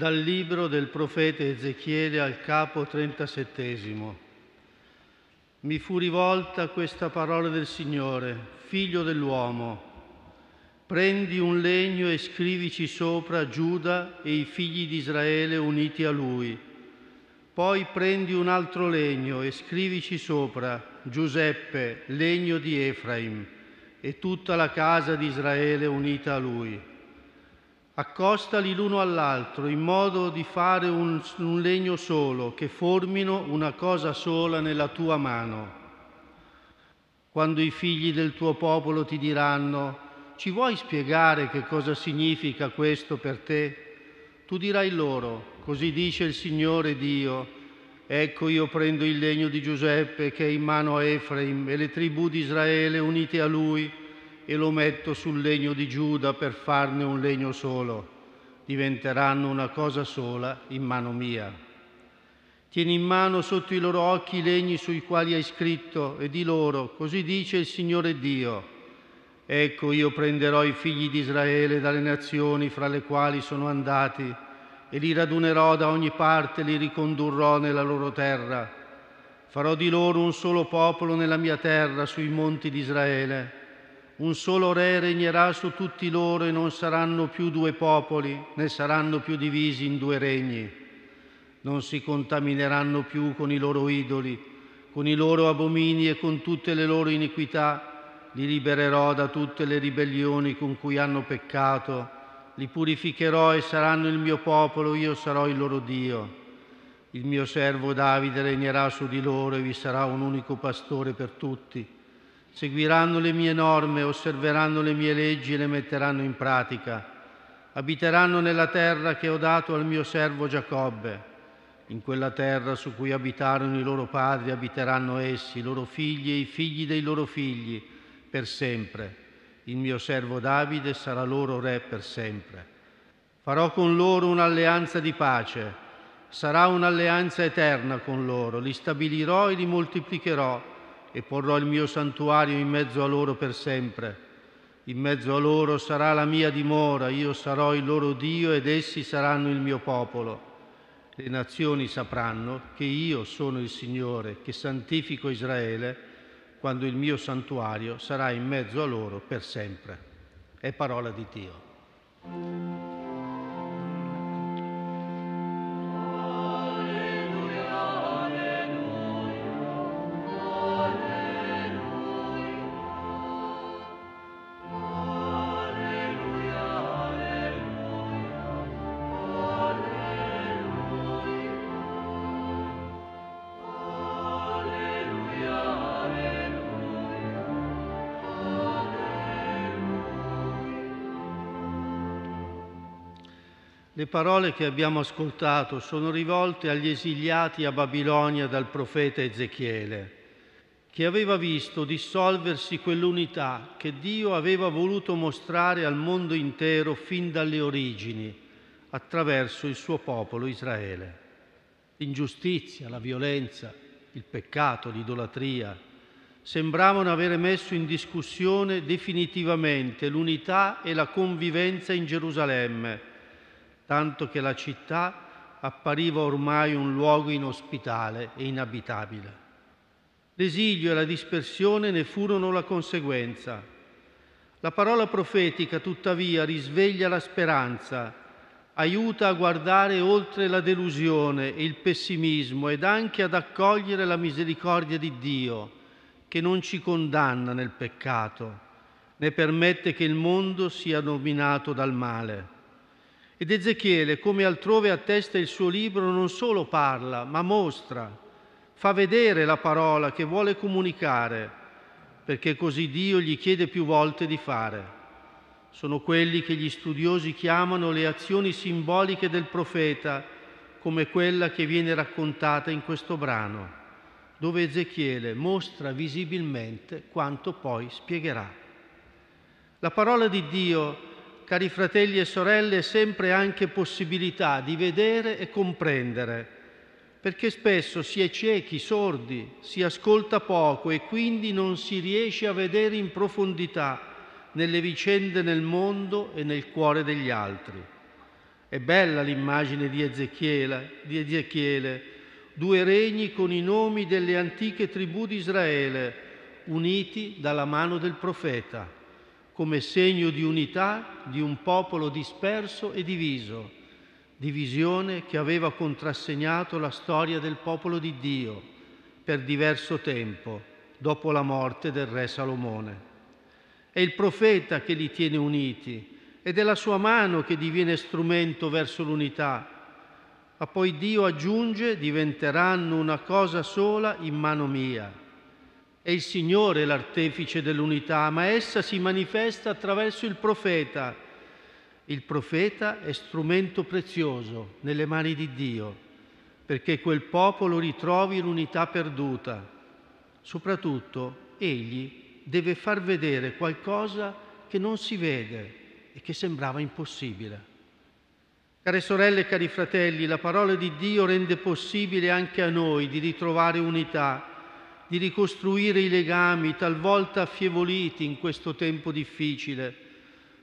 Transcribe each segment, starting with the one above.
Dal libro del profeta Ezechiele al capo 37. Mi fu rivolta questa parola del Signore, figlio dell'uomo. Prendi un legno e scrivici sopra Giuda e i figli di Israele uniti a lui. Poi prendi un altro legno e scrivici sopra Giuseppe, legno di Efraim, e tutta la casa di Israele unita a lui accostali l'uno all'altro in modo di fare un, un, legno solo, che formino una cosa sola nella tua mano. Quando i figli del tuo popolo ti diranno, ci vuoi spiegare che cosa significa questo per te? Tu dirai loro, così dice il Signore Dio, ecco io prendo il legno di Giuseppe che è in mano a Efraim e le tribù di Israele unite a lui, e lo metto sul legno di Giuda per farne un legno solo. Diventeranno una cosa sola in mano mia. Tieni in mano sotto i loro occhi i legni sui quali hai scritto e di loro, così dice il Signore Dio. Ecco io prenderò i figli di Israele dalle nazioni fra le quali sono andati e li radunerò da ogni parte e li ricondurrò nella loro terra. Farò di loro un solo popolo nella mia terra, sui monti di Israele un solo re regnerà su tutti loro e non saranno più due popoli, né saranno più divisi in due regni. Non si contamineranno più con i loro idoli, con i loro abomini e con tutte le loro iniquità. Li libererò da tutte le ribellioni con cui hanno peccato. Li purificherò e saranno il mio popolo, io sarò il loro Dio. Il mio servo Davide regnerà su di loro e vi sarà un unico pastore per tutti seguiranno le mie norme, osserveranno le mie leggi e le metteranno in pratica. Abiteranno nella terra che ho dato al mio servo Giacobbe. In quella terra su cui abitarono i loro padri abiteranno essi, i loro figli e i figli dei loro figli, per sempre. Il mio servo Davide sarà loro re per sempre. Farò con loro un'alleanza di pace. Sarà un'alleanza eterna con loro. Li stabilirò e li moltiplicherò e porrò il mio santuario in mezzo a loro per sempre. In mezzo a loro sarà la mia dimora, io sarò il loro Dio ed essi saranno il mio popolo. Le nazioni sapranno che io sono il Signore, che santifico Israele, quando il mio santuario sarà in mezzo a loro per sempre. È parola di Dio. Le parole che abbiamo ascoltato sono rivolte agli esiliati a Babilonia dal profeta Ezechiele, che aveva visto dissolversi quell'unità che Dio aveva voluto mostrare al mondo intero fin dalle origini, attraverso il suo popolo Israele. L'ingiustizia, la violenza, il peccato, l'idolatria sembravano avere messo in discussione definitivamente l'unità e la convivenza in Gerusalemme tanto che la città appariva ormai un luogo inospitale e inabitabile. L'esilio e la dispersione ne furono la conseguenza. La parola profetica, tuttavia, risveglia la speranza, aiuta a guardare oltre la delusione e il pessimismo ed anche ad accogliere la misericordia di Dio, che non ci condanna nel peccato, né permette che il mondo sia dominato dal male. Ed Ezechiele, come altrove attesta il suo libro, non solo parla, ma mostra, fa vedere la parola che vuole comunicare, perché così Dio gli chiede più volte di fare. Sono quelli che gli studiosi chiamano le azioni simboliche del profeta, come quella che viene raccontata in questo brano, dove Ezechiele mostra visibilmente quanto poi spiegherà. La parola di Dio cari fratelli e sorelle, sempre anche possibilità di vedere e comprendere, perché spesso si è ciechi, sordi, si ascolta poco e quindi non si riesce a vedere in profondità nelle vicende nel mondo e nel cuore degli altri. È bella l'immagine di Ezechiele, di Ezechiele, due regni con i nomi delle antiche tribù di Israele, uniti dalla mano del profeta, come segno di unità di un popolo disperso e diviso, divisione che aveva contrassegnato la storia del popolo di Dio per diverso tempo, dopo la morte del re Salomone. È il profeta che li tiene uniti ed è la sua mano che diviene strumento verso l'unità. Ma poi Dio aggiunge, diventeranno una cosa sola in mano mia. È il Signore l'artefice dell'unità, ma essa si manifesta attraverso il profeta. Il profeta è strumento prezioso nelle mani di Dio, perché quel popolo ritrovi l'unità perduta. Soprattutto, egli deve far vedere qualcosa che non si vede e che sembrava impossibile. Care sorelle e cari fratelli, la parola di Dio rende possibile anche a noi di ritrovare unità di ricostruire i legami talvolta affievoliti in questo tempo difficile,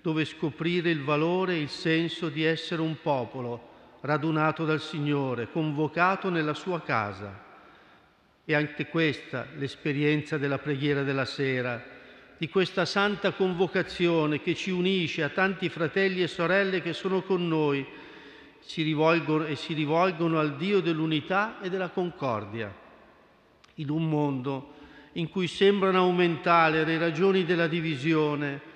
dove scoprire il valore e il senso di essere un popolo radunato dal Signore, convocato nella sua casa. E anche questa l'esperienza della preghiera della sera, di questa santa convocazione che ci unisce a tanti fratelli e sorelle che sono con noi si rivolgono e si rivolgono al Dio dell'unità e della concordia in un mondo in cui sembrano aumentare le ragioni della divisione,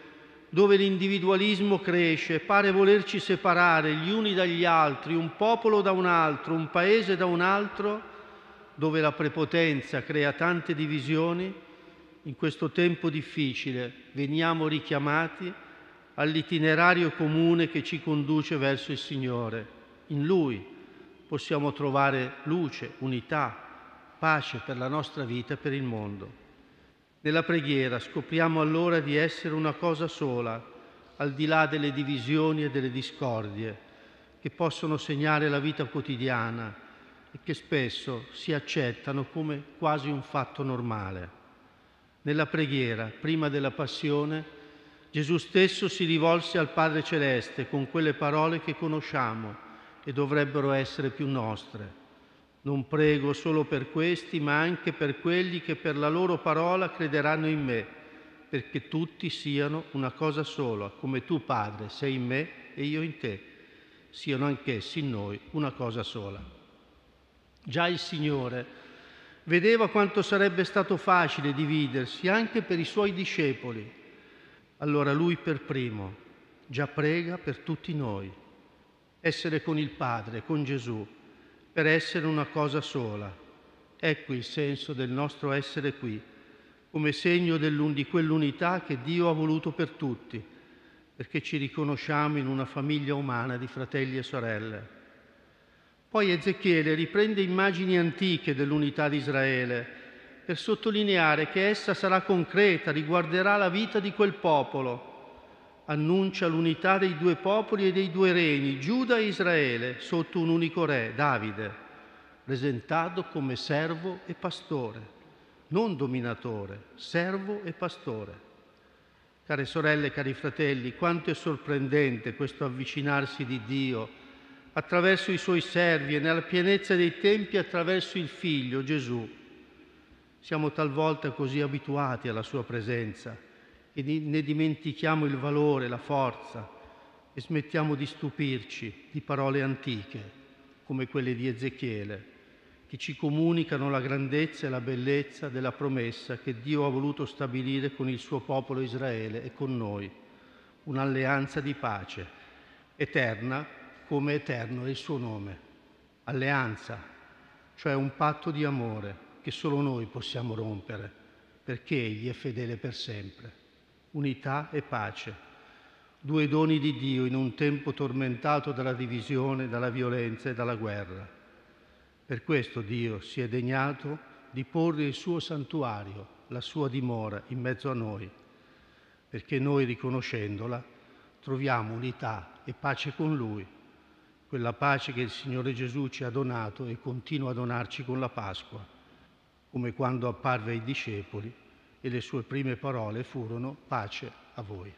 dove l'individualismo cresce, pare volerci separare gli uni dagli altri, un popolo da un altro, un paese da un altro, dove la prepotenza crea tante divisioni, in questo tempo difficile veniamo richiamati all'itinerario comune che ci conduce verso il Signore. In Lui possiamo trovare luce, unità, pace per la nostra vita e per il mondo. Nella preghiera scopriamo allora di essere una cosa sola, al di là delle divisioni e delle discordie che possono segnare la vita quotidiana e che spesso si accettano come quasi un fatto normale. Nella preghiera, prima della passione, Gesù stesso si rivolse al Padre Celeste con quelle parole che conosciamo e dovrebbero essere più nostre. Non prego solo per questi, ma anche per quelli che per la loro parola crederanno in me, perché tutti siano una cosa sola, come tu, Padre, sei in me e io in te, siano anch'essi in noi una cosa sola. Già il Signore vedeva quanto sarebbe stato facile dividersi anche per i suoi discepoli. Allora lui per primo già prega per tutti noi, essere con il Padre, con Gesù per essere una cosa sola. Ecco il senso del nostro essere qui, come segno di quell'unità che Dio ha voluto per tutti, perché ci riconosciamo in una famiglia umana di fratelli e sorelle. Poi Ezechiele riprende immagini antiche dell'unità di Israele per sottolineare che essa sarà concreta, riguarderà la vita di quel popolo annuncia l'unità dei due popoli e dei due regni, Giuda e Israele, sotto un unico re, Davide, presentato come servo e pastore, non dominatore, servo e pastore. Care sorelle, cari fratelli, quanto è sorprendente questo avvicinarsi di Dio attraverso i suoi servi e nella pienezza dei tempi attraverso il Figlio Gesù. Siamo talvolta così abituati alla sua presenza e ne dimentichiamo il valore, la forza e smettiamo di stupirci di parole antiche come quelle di Ezechiele, che ci comunicano la grandezza e la bellezza della promessa che Dio ha voluto stabilire con il suo popolo Israele e con noi, un'alleanza di pace, eterna come eterno è il suo nome. Alleanza, cioè un patto di amore che solo noi possiamo rompere, perché Egli è fedele per sempre unità e pace, due doni di Dio in un tempo tormentato dalla divisione, dalla violenza e dalla guerra. Per questo Dio si è degnato di porre il suo santuario, la sua dimora in mezzo a noi, perché noi riconoscendola troviamo unità e pace con Lui, quella pace che il Signore Gesù ci ha donato e continua a donarci con la Pasqua, come quando apparve ai discepoli e le sue prime parole furono pace a voi.